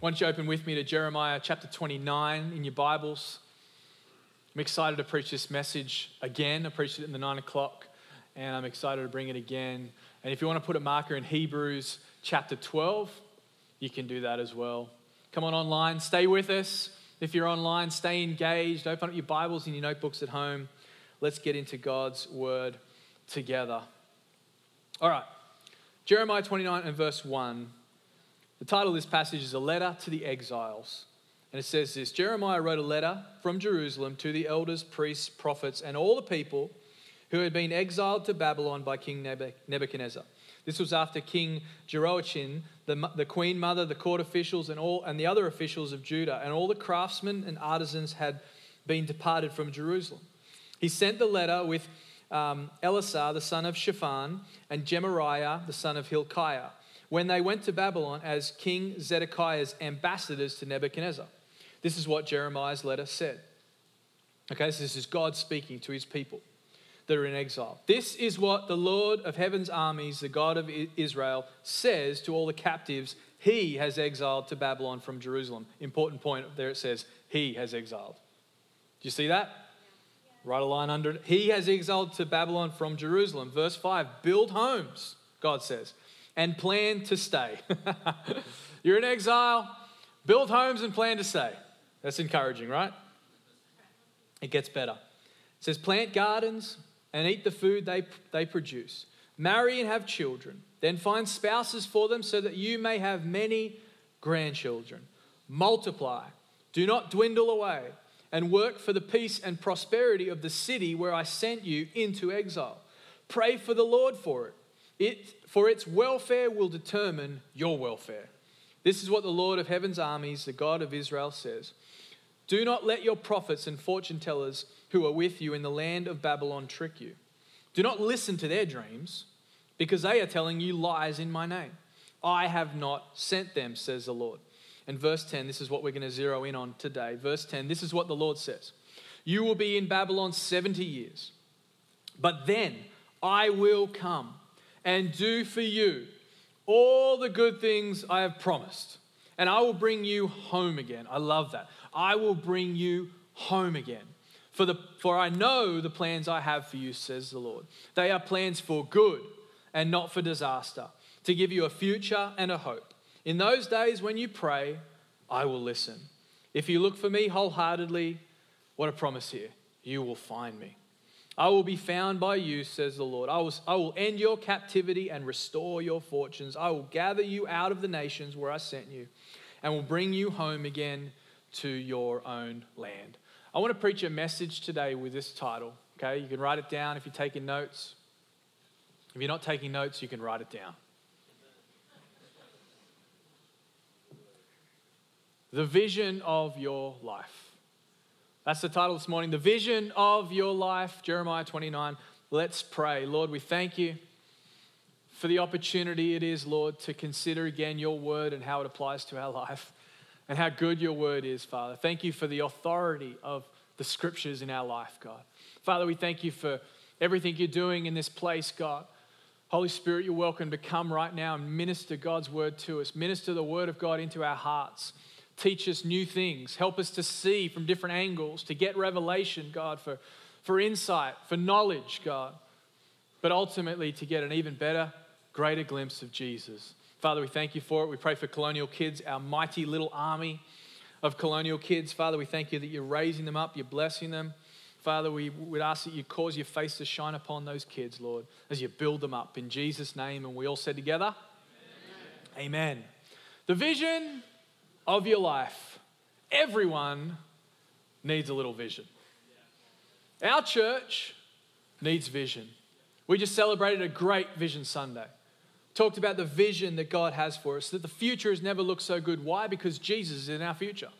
Why don't you open with me to Jeremiah chapter 29 in your Bibles? I'm excited to preach this message again. I preached it in the nine o'clock, and I'm excited to bring it again. And if you want to put a marker in Hebrews chapter 12, you can do that as well. Come on online, stay with us. If you're online, stay engaged. Open up your Bibles and your notebooks at home. Let's get into God's word together. All right, Jeremiah 29 and verse 1. The title of this passage is A Letter to the Exiles. And it says this Jeremiah wrote a letter from Jerusalem to the elders, priests, prophets, and all the people who had been exiled to Babylon by King Nebuchadnezzar. This was after King Jehoiachin, the, the queen mother, the court officials, and, all, and the other officials of Judah, and all the craftsmen and artisans had been departed from Jerusalem. He sent the letter with um, Elasah, the son of Shaphan, and Gemariah, the son of Hilkiah when they went to Babylon as King Zedekiah's ambassadors to Nebuchadnezzar. This is what Jeremiah's letter said. Okay, so this is God speaking to his people that are in exile. This is what the Lord of heaven's armies, the God of Israel, says to all the captives he has exiled to Babylon from Jerusalem. Important point there it says, he has exiled. Do you see that? Write a line under it. He has exiled to Babylon from Jerusalem. Verse 5 build homes, God says and plan to stay. You're in exile, build homes and plan to stay. That's encouraging, right? It gets better. It says, plant gardens and eat the food they, they produce. Marry and have children. Then find spouses for them so that you may have many grandchildren. Multiply. Do not dwindle away. And work for the peace and prosperity of the city where I sent you into exile. Pray for the Lord for it. It for its welfare will determine your welfare. This is what the Lord of heaven's armies, the God of Israel, says. Do not let your prophets and fortune tellers who are with you in the land of Babylon trick you. Do not listen to their dreams, because they are telling you lies in my name. I have not sent them, says the Lord. And verse 10, this is what we're going to zero in on today. Verse 10, this is what the Lord says You will be in Babylon 70 years, but then I will come and do for you all the good things I have promised. And I will bring you home again. I love that. I will bring you home again. For, the, for I know the plans I have for you, says the Lord. They are plans for good and not for disaster, to give you a future and a hope. In those days when you pray, I will listen. If you look for me wholeheartedly, what a promise here, you will find me. I will be found by you, says the Lord. I will, I will end your captivity and restore your fortunes. I will gather you out of the nations where I sent you and will bring you home again to your own land. I want to preach a message today with this title. Okay, you can write it down if you're taking notes. If you're not taking notes, you can write it down. The vision of your life. That's the title this morning. The vision of your life, Jeremiah 29. Let's pray. Lord, we thank you for the opportunity it is, Lord, to consider again your word and how it applies to our life and how good your word is, Father. Thank you for the authority of the scriptures in our life, God. Father, we thank you for everything you're doing in this place, God. Holy Spirit, you're welcome to come right now and minister God's word to us, minister the word of God into our hearts teach us new things, help us to see from different angles, to get revelation, God, for, for insight, for knowledge, God, but ultimately to get an even better, greater glimpse of Jesus. Father, we thank you for it. We pray for Colonial Kids, our mighty little army of Colonial Kids. Father, we thank you that you're raising them up, you're blessing them. Father, we would ask that you cause your face to shine upon those kids, Lord, as you build them up in Jesus' name. And we all said together, Amen. Amen. The vision of your life, everyone needs a little vision. Our church needs vision. We just celebrated a great Vision Sunday. Talked about the vision that God has for us, that the future has never looked so good. Why? Because Jesus is in our future.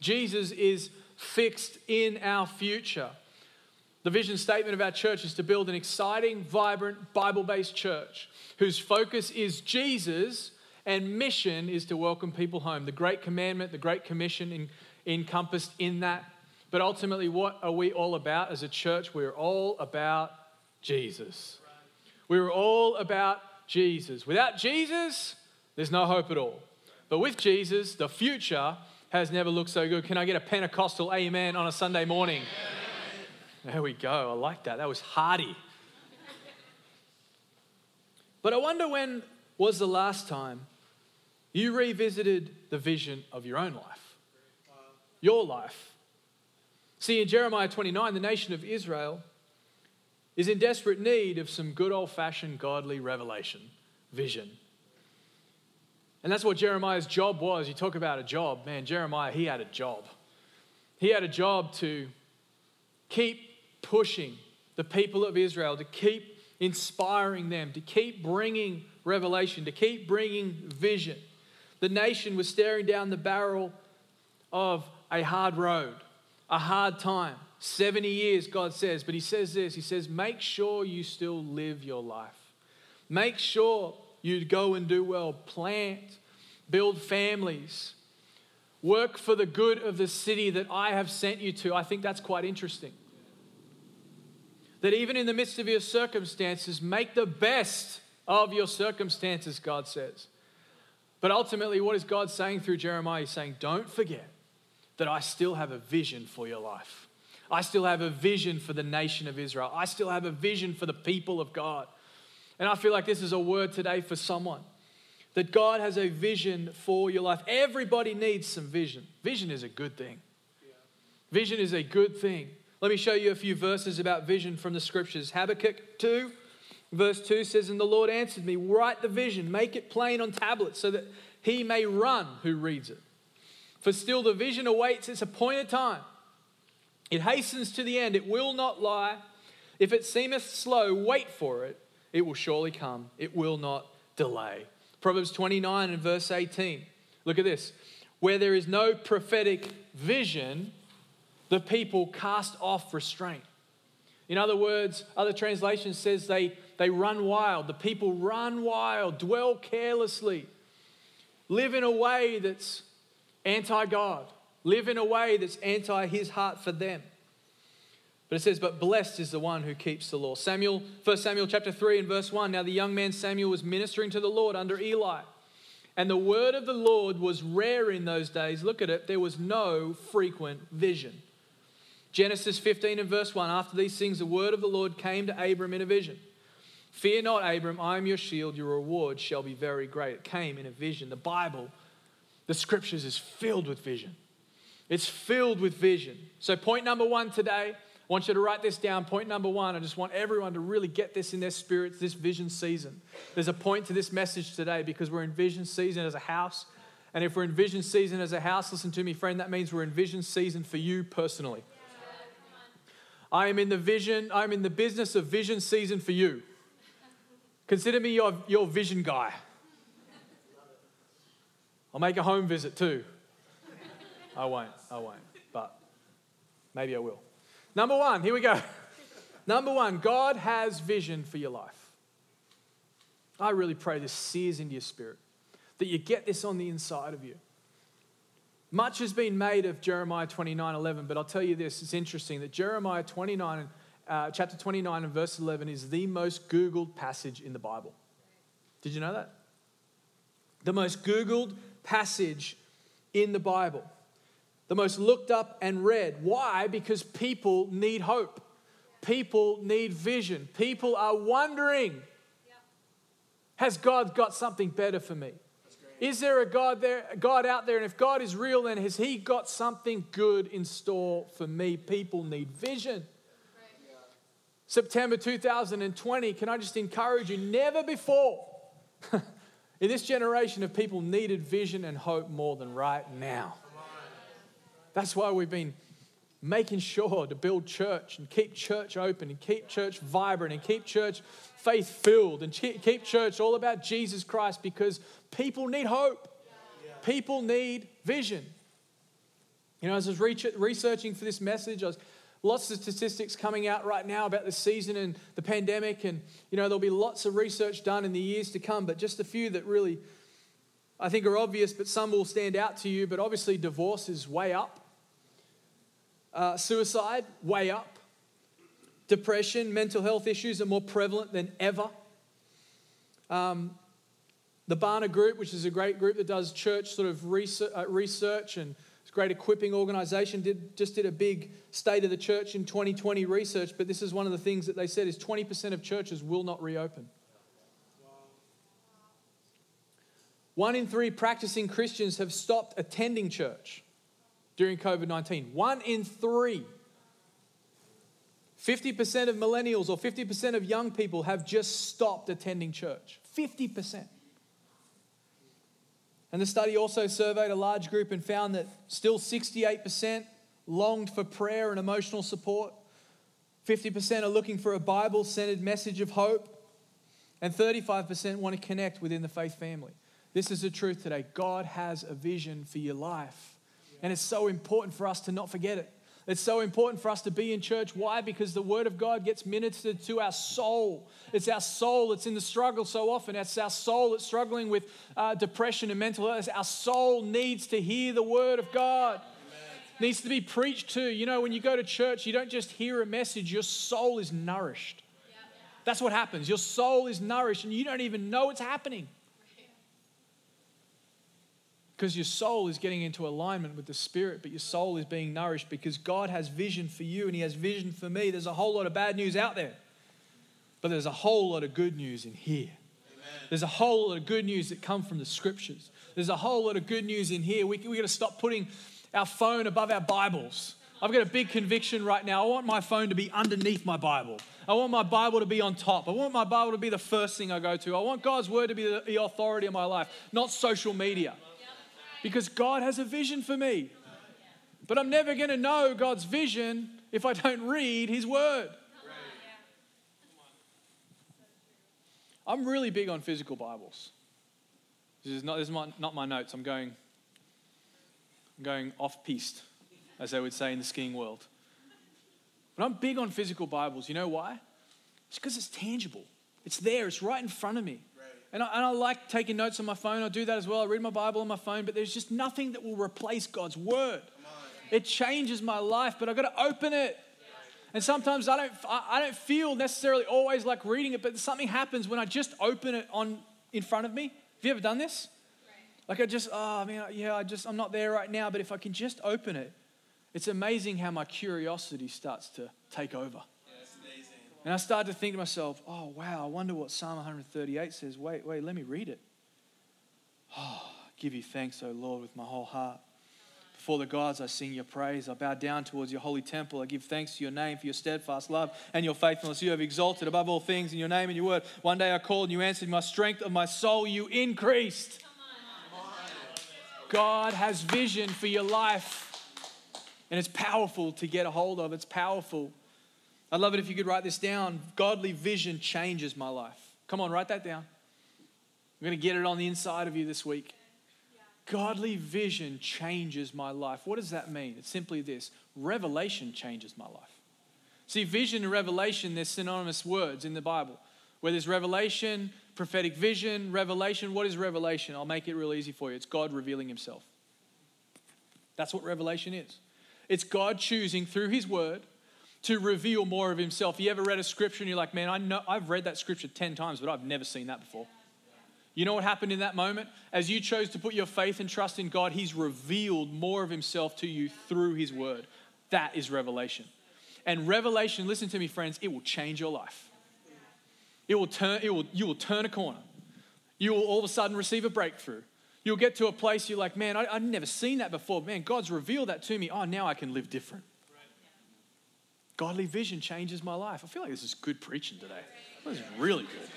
Jesus is fixed in our future. The vision statement of our church is to build an exciting, vibrant, Bible based church whose focus is Jesus and mission is to welcome people home. The Great Commandment, the Great Commission in, encompassed in that. But ultimately, what are we all about as a church? We're all about Jesus. We were all about Jesus. Without Jesus, there's no hope at all. But with Jesus, the future has never looked so good. Can I get a Pentecostal amen on a Sunday morning? There we go. I like that. That was hearty. But I wonder when was the last time you revisited the vision of your own life? Your life. See, in Jeremiah 29, the nation of Israel is in desperate need of some good old fashioned godly revelation, vision. And that's what Jeremiah's job was. You talk about a job, man, Jeremiah, he had a job. He had a job to keep pushing the people of Israel, to keep inspiring them, to keep bringing revelation, to keep bringing vision. The nation was staring down the barrel of a hard road, a hard time. 70 years, God says. But He says this He says, make sure you still live your life. Make sure you go and do well, plant, build families, work for the good of the city that I have sent you to. I think that's quite interesting. That even in the midst of your circumstances, make the best of your circumstances, God says. But ultimately, what is God saying through Jeremiah? He's saying, Don't forget that I still have a vision for your life. I still have a vision for the nation of Israel. I still have a vision for the people of God. And I feel like this is a word today for someone that God has a vision for your life. Everybody needs some vision. Vision is a good thing. Vision is a good thing. Let me show you a few verses about vision from the scriptures. Habakkuk 2, verse 2 says, And the Lord answered me, Write the vision, make it plain on tablets, so that he may run who reads it. For still the vision awaits its appointed time. It hastens to the end, it will not lie. If it seemeth slow, wait for it. It will surely come, it will not delay. Proverbs 29 and verse 18. Look at this. Where there is no prophetic vision, the people cast off restraint. In other words, other translations says they, they run wild. The people run wild, dwell carelessly, live in a way that's anti God live in a way that's anti his heart for them. But it says, But blessed is the one who keeps the law. Samuel, 1 Samuel chapter 3 and verse 1. Now the young man Samuel was ministering to the Lord under Eli. And the word of the Lord was rare in those days. Look at it, there was no frequent vision. Genesis 15 and verse 1 After these things, the word of the Lord came to Abram in a vision. Fear not, Abram, I am your shield, your reward shall be very great. It came in a vision. The Bible, the scriptures, is filled with vision. It's filled with vision. So, point number one today, I want you to write this down. Point number one, I just want everyone to really get this in their spirits this vision season. There's a point to this message today because we're in vision season as a house. And if we're in vision season as a house, listen to me, friend, that means we're in vision season for you personally. I am in the vision, I'm in the business of vision season for you. Consider me your, your vision guy. I'll make a home visit too. I won't. I won't. But maybe I will. Number one, here we go. Number one, God has vision for your life. I really pray this sears into your spirit, that you get this on the inside of you. Much has been made of Jeremiah 29 11, but I'll tell you this it's interesting that Jeremiah 29, uh, chapter 29 and verse 11 is the most Googled passage in the Bible. Did you know that? The most Googled passage in the Bible the most looked up and read. Why? Because people need hope. People need vision. People are wondering Has God got something better for me? Is there a God there, God out there? And if God is real, then has He got something good in store for me? People need vision. September 2020, can I just encourage you? Never before in this generation of people needed vision and hope more than right now. That's why we've been making sure to build church and keep church open and keep church vibrant and keep church faith filled and keep church all about Jesus Christ because people need hope. People need vision. You know, as I was researching for this message, I was lots of statistics coming out right now about the season and the pandemic and you know there'll be lots of research done in the years to come but just a few that really i think are obvious but some will stand out to you. But obviously divorce is way up. Uh, suicide way up. Depression mental health issues are more prevalent than ever. Um, the Barna Group, which is a great group that does church sort of research, uh, research and great equipping organization did, just did a big state of the church in 2020 research but this is one of the things that they said is 20% of churches will not reopen. One in three practicing christians have stopped attending church during covid-19 one in three. 50% of millennials or 50% of young people have just stopped attending church. 50% and the study also surveyed a large group and found that still 68% longed for prayer and emotional support. 50% are looking for a Bible centered message of hope. And 35% want to connect within the faith family. This is the truth today. God has a vision for your life. And it's so important for us to not forget it. It's so important for us to be in church. Why? Because the Word of God gets ministered to our soul. It's our soul that's in the struggle so often. It's our soul that's struggling with uh, depression and mental illness. Our soul needs to hear the Word of God. Needs to be preached to. You know, when you go to church, you don't just hear a message, your soul is nourished. That's what happens. Your soul is nourished, and you don't even know it's happening because your soul is getting into alignment with the spirit, but your soul is being nourished because God has vision for you and He has vision for me. There's a whole lot of bad news out there, but there's a whole lot of good news in here. Amen. There's a whole lot of good news that come from the scriptures. There's a whole lot of good news in here. We, we got to stop putting our phone above our Bibles. I've got a big conviction right now. I want my phone to be underneath my Bible. I want my Bible to be on top. I want my Bible to be the first thing I go to. I want God's word to be the authority of my life, not social media because God has a vision for me. But I'm never going to know God's vision if I don't read His Word. I'm really big on physical Bibles. This is not, this is my, not my notes. I'm going, I'm going off piste, as they would say in the skiing world. But I'm big on physical Bibles. You know why? It's because it's tangible. It's there. It's right in front of me. And I, and I like taking notes on my phone. I do that as well. I read my Bible on my phone, but there's just nothing that will replace God's word. It changes my life, but I've got to open it. And sometimes I don't, I don't feel necessarily always like reading it, but something happens when I just open it on in front of me. Have you ever done this? Like I just, oh man, yeah, I just, I'm not there right now, but if I can just open it, it's amazing how my curiosity starts to take over. And I started to think to myself, oh, wow, I wonder what Psalm 138 says. Wait, wait, let me read it. Oh, give you thanks, O Lord, with my whole heart. Before the gods, I sing your praise. I bow down towards your holy temple. I give thanks to your name for your steadfast love and your faithfulness. You have exalted above all things in your name and your word. One day I called and you answered my strength of my soul. You increased. God has vision for your life. And it's powerful to get a hold of. It's powerful. I'd love it if you could write this down. Godly vision changes my life. Come on, write that down. I'm going to get it on the inside of you this week. Godly vision changes my life. What does that mean? It's simply this revelation changes my life. See, vision and revelation, they're synonymous words in the Bible. Where there's revelation, prophetic vision, revelation. What is revelation? I'll make it real easy for you. It's God revealing Himself. That's what revelation is. It's God choosing through His Word to reveal more of himself. You ever read a scripture and you're like, man, I know I've read that scripture 10 times, but I've never seen that before. You know what happened in that moment? As you chose to put your faith and trust in God, He's revealed more of Himself to you through His Word. That is revelation. And revelation, listen to me, friends, it will change your life. It will turn, it will, you will turn a corner. You will all of a sudden receive a breakthrough. You'll get to a place you're like, man, I, I've never seen that before. Man, God's revealed that to me. Oh, now I can live different. Godly vision changes my life. I feel like this is good preaching today. This is really good.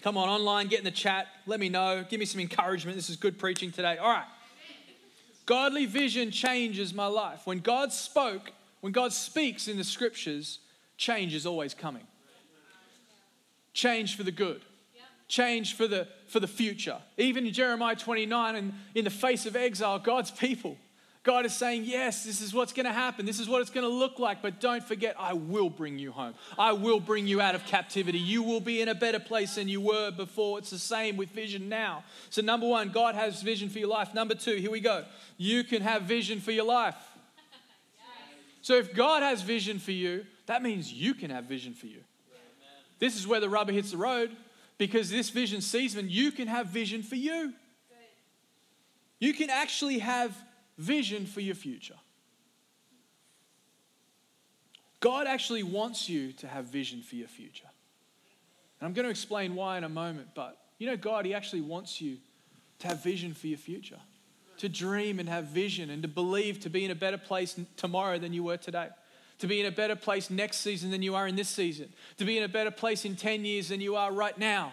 Come on, online, get in the chat. Let me know. Give me some encouragement. This is good preaching today. All right. Godly vision changes my life. When God spoke, when God speaks in the scriptures, change is always coming. Change for the good. change for the, for the future. Even in Jeremiah 29, and in the face of exile, God's people, God is saying, Yes, this is what's going to happen. This is what it's going to look like. But don't forget, I will bring you home. I will bring you out of captivity. You will be in a better place than you were before. It's the same with vision now. So, number one, God has vision for your life. Number two, here we go. You can have vision for your life. So, if God has vision for you, that means you can have vision for you. This is where the rubber hits the road because this vision season, you can have vision for you. You can actually have vision for your future. God actually wants you to have vision for your future. And I'm going to explain why in a moment, but you know, God, He actually wants you to have vision for your future, to dream and have vision and to believe to be in a better place tomorrow than you were today, to be in a better place next season than you are in this season, to be in a better place in 10 years than you are right now.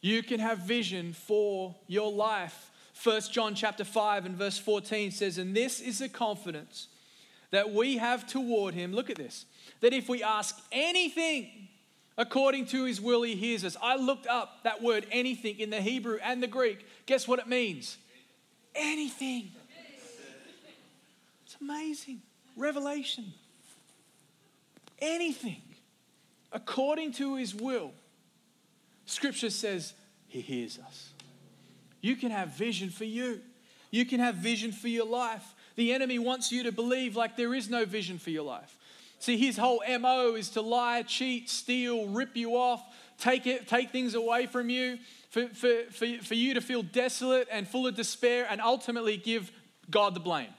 You can have vision for your life 1 John chapter 5 and verse 14 says, And this is the confidence that we have toward him. Look at this. That if we ask anything according to his will, he hears us. I looked up that word anything in the Hebrew and the Greek. Guess what it means? Anything. It's amazing. Revelation. Anything. According to his will. Scripture says he hears us. You can have vision for you. You can have vision for your life. The enemy wants you to believe like there is no vision for your life. See, his whole MO is to lie, cheat, steal, rip you off, take, it, take things away from you, for, for, for, for you to feel desolate and full of despair, and ultimately give God the blame.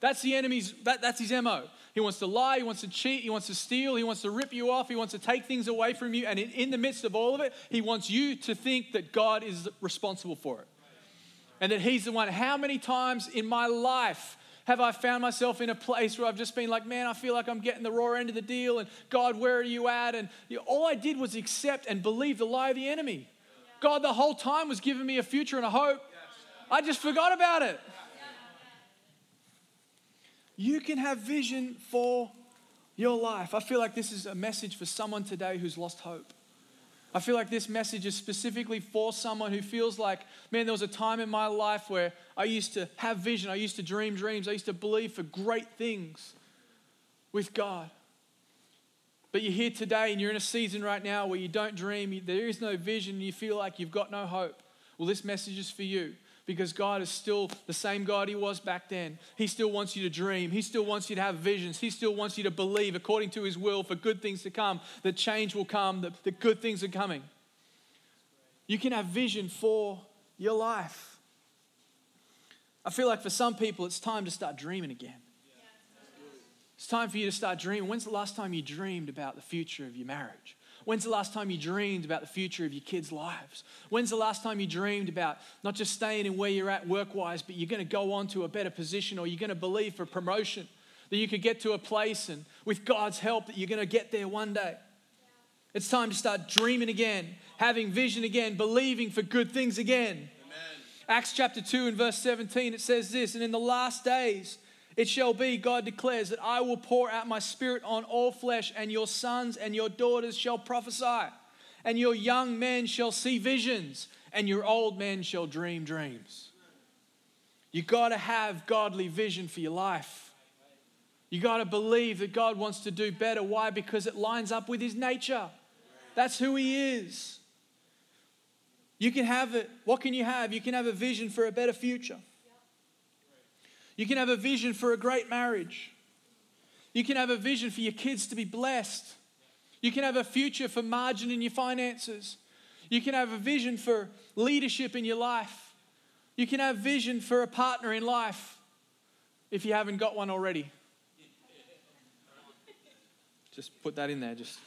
That's the enemy's, that, that's his MO. He wants to lie, he wants to cheat, he wants to steal, he wants to rip you off, he wants to take things away from you. And in, in the midst of all of it, he wants you to think that God is responsible for it and that he's the one. How many times in my life have I found myself in a place where I've just been like, man, I feel like I'm getting the raw end of the deal, and God, where are you at? And you know, all I did was accept and believe the lie of the enemy. God, the whole time was giving me a future and a hope. I just forgot about it. You can have vision for your life. I feel like this is a message for someone today who's lost hope. I feel like this message is specifically for someone who feels like, man, there was a time in my life where I used to have vision, I used to dream dreams, I used to believe for great things with God. But you're here today and you're in a season right now where you don't dream, there is no vision, you feel like you've got no hope. Well, this message is for you because God is still the same God He was back then. He still wants you to dream. He still wants you to have visions. He still wants you to believe according to His will for good things to come, that change will come, that, that good things are coming. You can have vision for your life. I feel like for some people, it's time to start dreaming again. It's time for you to start dreaming. When's the last time you dreamed about the future of your marriage? When's the last time you dreamed about the future of your kids' lives? When's the last time you dreamed about not just staying in where you're at work wise, but you're going to go on to a better position or you're going to believe for promotion, that you could get to a place and with God's help that you're going to get there one day? It's time to start dreaming again, having vision again, believing for good things again. Amen. Acts chapter 2 and verse 17, it says this, and in the last days, it shall be, God declares, that I will pour out my spirit on all flesh, and your sons and your daughters shall prophesy, and your young men shall see visions, and your old men shall dream dreams. You got to have godly vision for your life. You got to believe that God wants to do better. Why? Because it lines up with His nature. That's who He is. You can have it. What can you have? You can have a vision for a better future. You can have a vision for a great marriage. You can have a vision for your kids to be blessed. You can have a future for margin in your finances. You can have a vision for leadership in your life. You can have vision for a partner in life if you haven't got one already. Just put that in there, just.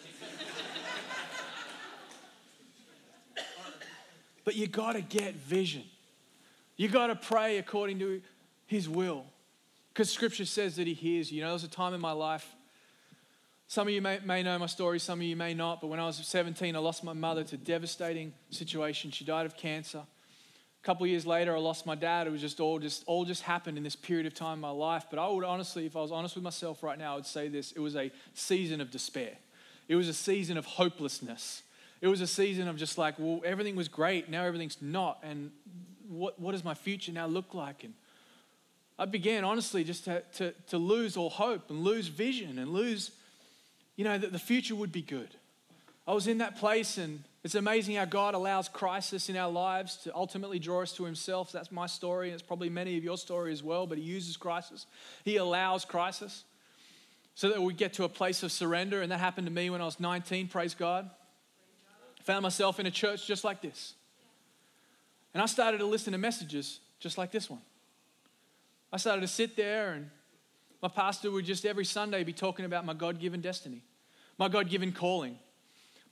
but you got to get vision. You got to pray according to his will. Because scripture says that he hears you. You know, there was a time in my life, some of you may, may know my story, some of you may not, but when I was 17, I lost my mother to a devastating situation. She died of cancer. A couple years later, I lost my dad. It was just all just all just happened in this period of time in my life. But I would honestly, if I was honest with myself right now, I would say this: it was a season of despair. It was a season of hopelessness. it was a season of just like, well, everything was great. Now everything's not. And what, what does my future now look like? And I began, honestly, just to, to, to lose all hope and lose vision and lose, you know, that the future would be good. I was in that place, and it's amazing how God allows crisis in our lives to ultimately draw us to Himself. That's my story, and it's probably many of your story as well, but He uses crisis. He allows crisis so that we get to a place of surrender, and that happened to me when I was 19, praise God. Found myself in a church just like this. And I started to listen to messages just like this one. I started to sit there, and my pastor would just every Sunday be talking about my God given destiny, my God given calling,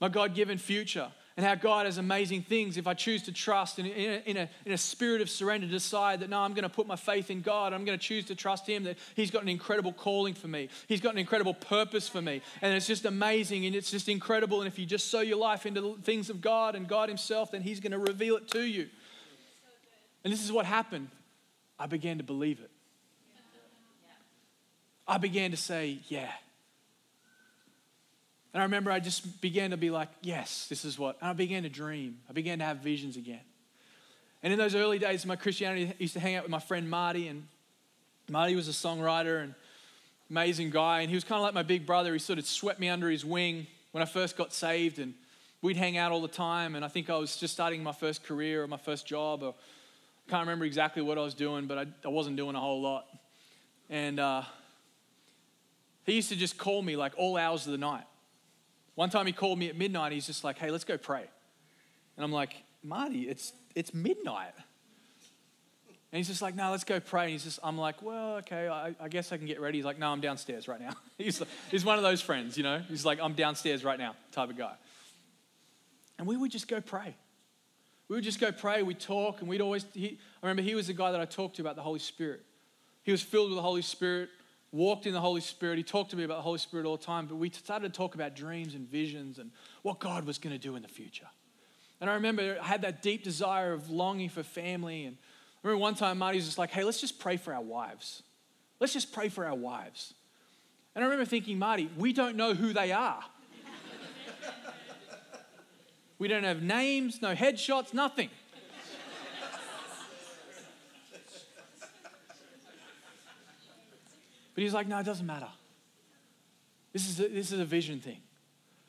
my God given future, and how God has amazing things if I choose to trust in a, in a, in a spirit of surrender decide that no, I'm going to put my faith in God. I'm going to choose to trust Him that He's got an incredible calling for me. He's got an incredible purpose for me. And it's just amazing and it's just incredible. And if you just sow your life into the things of God and God Himself, then He's going to reveal it to you. And this is what happened. I began to believe it. I began to say, yeah. And I remember I just began to be like, yes, this is what. And I began to dream. I began to have visions again. And in those early days of my Christianity, I used to hang out with my friend Marty. And Marty was a songwriter and amazing guy. And he was kind of like my big brother. He sort of swept me under his wing when I first got saved. And we'd hang out all the time. And I think I was just starting my first career or my first job. Or can't remember exactly what I was doing, but I, I wasn't doing a whole lot. And uh, he used to just call me like all hours of the night. One time he called me at midnight. He's just like, hey, let's go pray. And I'm like, Marty, it's, it's midnight. And he's just like, no, let's go pray. And he's just, I'm like, well, okay, I, I guess I can get ready. He's like, no, I'm downstairs right now. he's, like, he's one of those friends, you know? He's like, I'm downstairs right now type of guy. And we would just go pray. We would just go pray, we'd talk, and we'd always, he, I remember he was the guy that I talked to about the Holy Spirit. He was filled with the Holy Spirit walked in the Holy Spirit. He talked to me about the Holy Spirit all the time, but we started to talk about dreams and visions and what God was going to do in the future. And I remember I had that deep desire of longing for family. And I remember one time Marty was just like, hey, let's just pray for our wives. Let's just pray for our wives. And I remember thinking, Marty, we don't know who they are. We don't have names, no headshots, nothing. But he's like, no, it doesn't matter. This is a, this is a vision thing.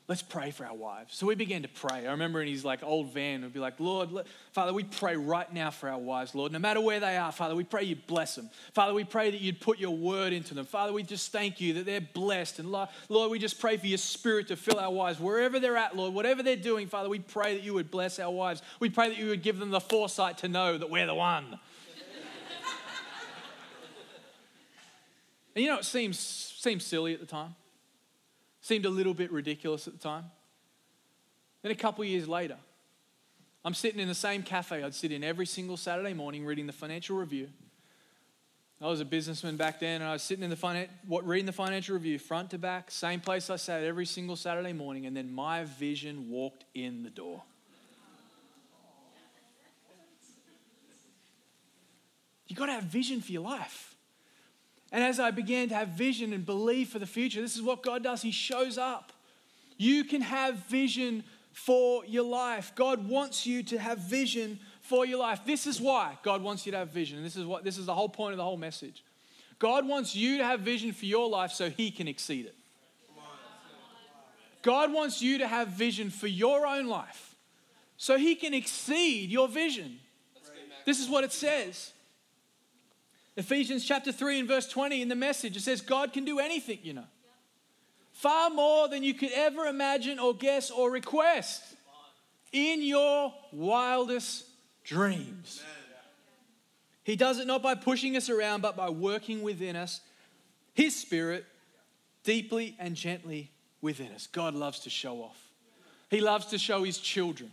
Let's pray for our wives. So we began to pray. I remember in his like old van, we'd be like, Lord, let, Father, we pray right now for our wives, Lord. No matter where they are, Father, we pray you bless them. Father, we pray that you'd put your word into them. Father, we just thank you that they're blessed. And Lord, we just pray for your spirit to fill our wives wherever they're at, Lord. Whatever they're doing, Father, we pray that you would bless our wives. We pray that you would give them the foresight to know that we're the one. And you know, it seems, seems silly at the time, seemed a little bit ridiculous at the time. Then a couple years later, I'm sitting in the same cafe I'd sit in every single Saturday morning reading the Financial Review. I was a businessman back then, and I was sitting in the finan- what, reading the Financial Review front to back, same place I sat every single Saturday morning, and then my vision walked in the door. You got to have vision for your life. And as I began to have vision and believe for the future, this is what God does. He shows up. You can have vision for your life. God wants you to have vision for your life. This is why God wants you to have vision. This is what this is the whole point of the whole message. God wants you to have vision for your life so he can exceed it. God wants you to have vision for your own life so he can exceed your vision. This is what it says. Ephesians chapter 3 and verse 20 in the message, it says, God can do anything, you know. Far more than you could ever imagine or guess or request in your wildest dreams. He does it not by pushing us around, but by working within us, His Spirit, deeply and gently within us. God loves to show off. He loves to show His children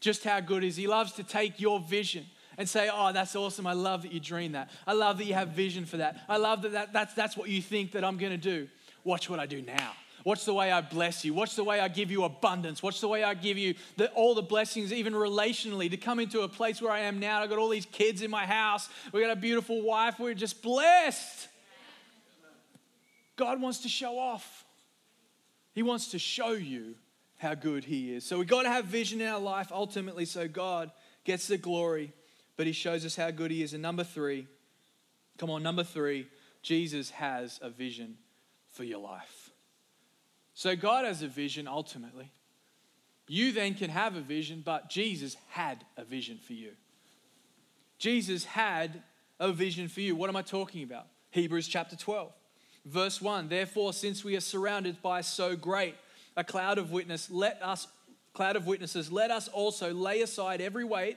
just how good is. He loves to take your vision and say, Oh, that's awesome. I love that you dream that. I love that you have vision for that. I love that, that that's, that's what you think that I'm going to do. Watch what I do now. Watch the way I bless you. Watch the way I give you abundance. Watch the way I give you the, all the blessings, even relationally, to come into a place where I am now. I've got all these kids in my house. We've got a beautiful wife. We're just blessed. God wants to show off, He wants to show you how good He is. So we've got to have vision in our life ultimately so God gets the glory, but He shows us how good He is. And number three, come on, number three, Jesus has a vision for your life. So God has a vision ultimately. You then can have a vision, but Jesus had a vision for you. Jesus had a vision for you. What am I talking about? Hebrews chapter 12, verse 1. Therefore, since we are surrounded by so great a cloud of witness, let us cloud of witnesses, let us also lay aside every weight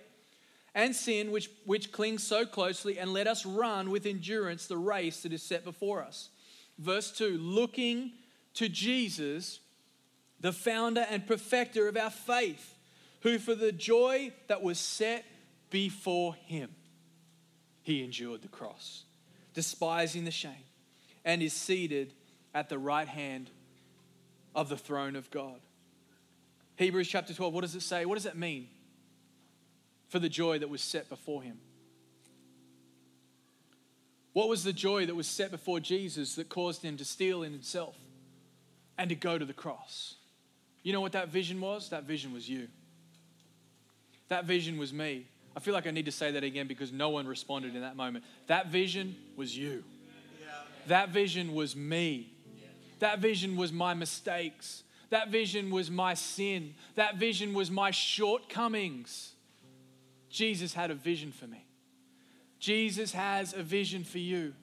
and sin which, which clings so closely, and let us run with endurance the race that is set before us. Verse 2 looking to Jesus, the founder and perfecter of our faith, who for the joy that was set before him, he endured the cross, despising the shame, and is seated at the right hand of the throne of God. Hebrews chapter 12, what does it say? What does that mean? For the joy that was set before him. What was the joy that was set before Jesus that caused him to steel in himself and to go to the cross? You know what that vision was? That vision was you. That vision was me. I feel like I need to say that again because no one responded in that moment. That vision was you. That vision was me. That vision was my mistakes. That vision was my sin. That vision was my shortcomings. Jesus had a vision for me. Jesus has a vision for you.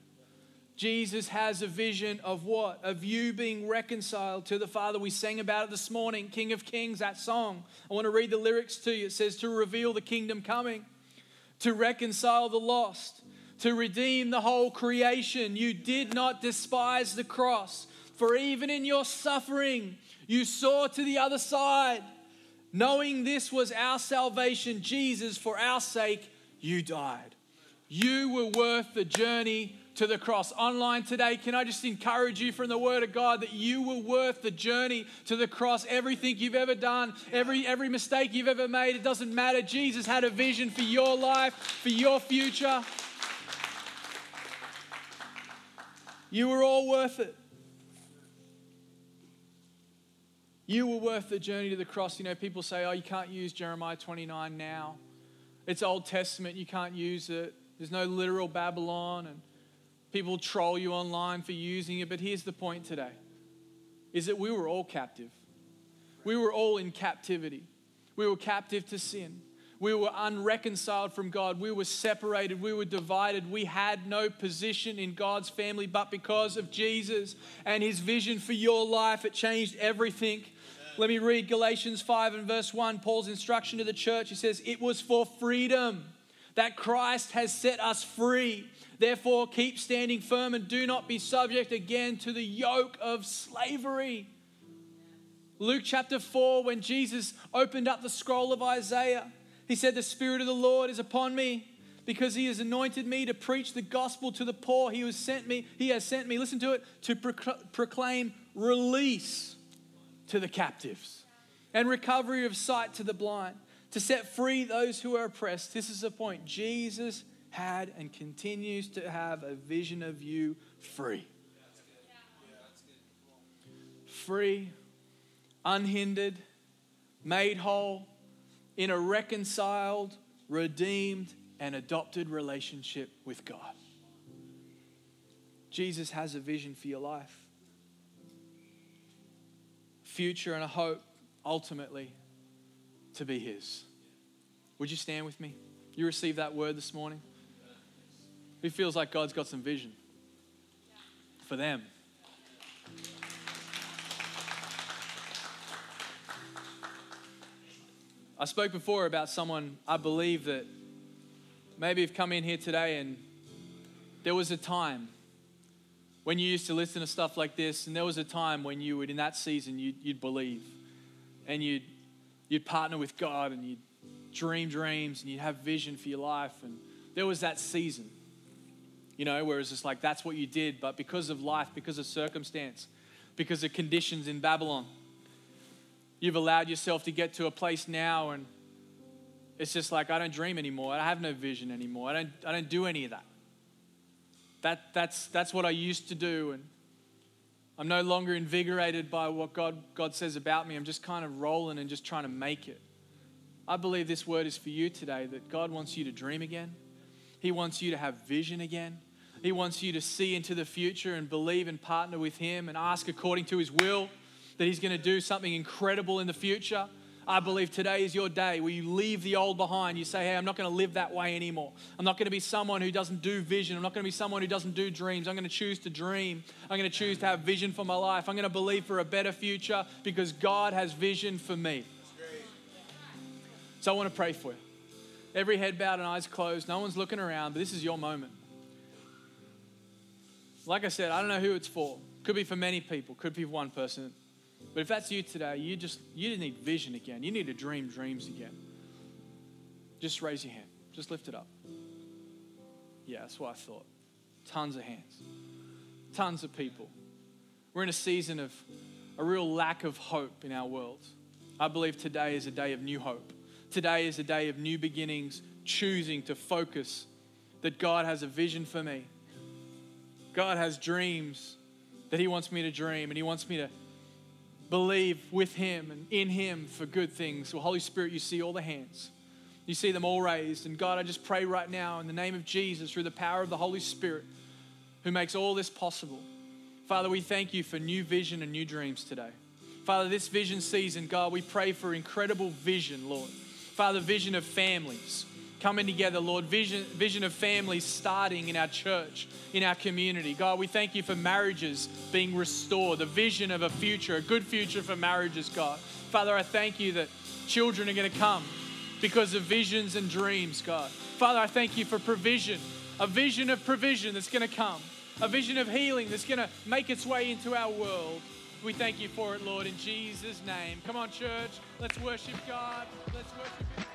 Jesus has a vision of what? Of you being reconciled to the Father. We sang about it this morning, King of Kings, that song. I want to read the lyrics to you. It says, To reveal the kingdom coming, to reconcile the lost, to redeem the whole creation. You did not despise the cross, for even in your suffering, you saw to the other side. Knowing this was our salvation, Jesus, for our sake, you died. You were worth the journey to the cross. Online today, can I just encourage you from the Word of God that you were worth the journey to the cross? Everything you've ever done, every, every mistake you've ever made, it doesn't matter. Jesus had a vision for your life, for your future. You were all worth it. You were worth the journey to the cross. You know, people say, oh, you can't use Jeremiah 29 now. It's Old Testament, you can't use it. There's no literal Babylon, and people troll you online for using it. But here's the point today is that we were all captive. We were all in captivity. We were captive to sin. We were unreconciled from God. We were separated. We were divided. We had no position in God's family, but because of Jesus and his vision for your life, it changed everything. Let me read Galatians 5 and verse 1, Paul's instruction to the church. He says, It was for freedom that Christ has set us free. Therefore, keep standing firm and do not be subject again to the yoke of slavery. Luke chapter 4, when Jesus opened up the scroll of Isaiah, he said, The Spirit of the Lord is upon me because he has anointed me to preach the gospel to the poor. He has sent me, he has sent me, listen to it, to proclaim release to the captives and recovery of sight to the blind to set free those who are oppressed. This is the point. Jesus had and continues to have a vision of you free. Free, unhindered, made whole, in a reconciled, redeemed, and adopted relationship with God. Jesus has a vision for your life, future, and a hope ultimately to be His. Would you stand with me? You received that word this morning? Who feels like God's got some vision for them? I spoke before about someone I believe that maybe have come in here today and there was a time when you used to listen to stuff like this, and there was a time when you would, in that season, you'd, you'd believe and you'd you'd partner with God and you'd dream dreams and you'd have vision for your life. And there was that season, you know, where it's just like that's what you did, but because of life, because of circumstance, because of conditions in Babylon, you've allowed yourself to get to a place now and it's just like I don't dream anymore. I have no vision anymore. I don't, I don't do any of that. That, that's, that's what I used to do. And I'm no longer invigorated by what God, God says about me. I'm just kind of rolling and just trying to make it. I believe this word is for you today that God wants you to dream again. He wants you to have vision again. He wants you to see into the future and believe and partner with Him and ask according to His will that He's going to do something incredible in the future. I believe today is your day where you leave the old behind. You say, hey, I'm not going to live that way anymore. I'm not going to be someone who doesn't do vision. I'm not going to be someone who doesn't do dreams. I'm going to choose to dream. I'm going to choose to have vision for my life. I'm going to believe for a better future because God has vision for me. So I want to pray for you. Every head bowed and eyes closed. No one's looking around, but this is your moment. Like I said, I don't know who it's for. Could be for many people, could be for one person. But if that's you today, you just you need vision again. You need to dream dreams again. Just raise your hand. Just lift it up. Yeah, that's what I thought. Tons of hands. Tons of people. We're in a season of a real lack of hope in our world. I believe today is a day of new hope. Today is a day of new beginnings, choosing to focus that God has a vision for me. God has dreams that He wants me to dream, and He wants me to believe with Him and in Him for good things. Well, Holy Spirit, you see all the hands. You see them all raised. And God, I just pray right now in the name of Jesus, through the power of the Holy Spirit, who makes all this possible. Father, we thank you for new vision and new dreams today. Father, this vision season, God, we pray for incredible vision, Lord. Father, vision of families coming together, Lord. Vision, vision of families starting in our church, in our community. God, we thank you for marriages being restored, the vision of a future, a good future for marriages, God. Father, I thank you that children are going to come because of visions and dreams, God. Father, I thank you for provision, a vision of provision that's going to come, a vision of healing that's going to make its way into our world. We thank you for it, Lord, in Jesus' name. Come on, church. Let's worship God. Let's worship Him.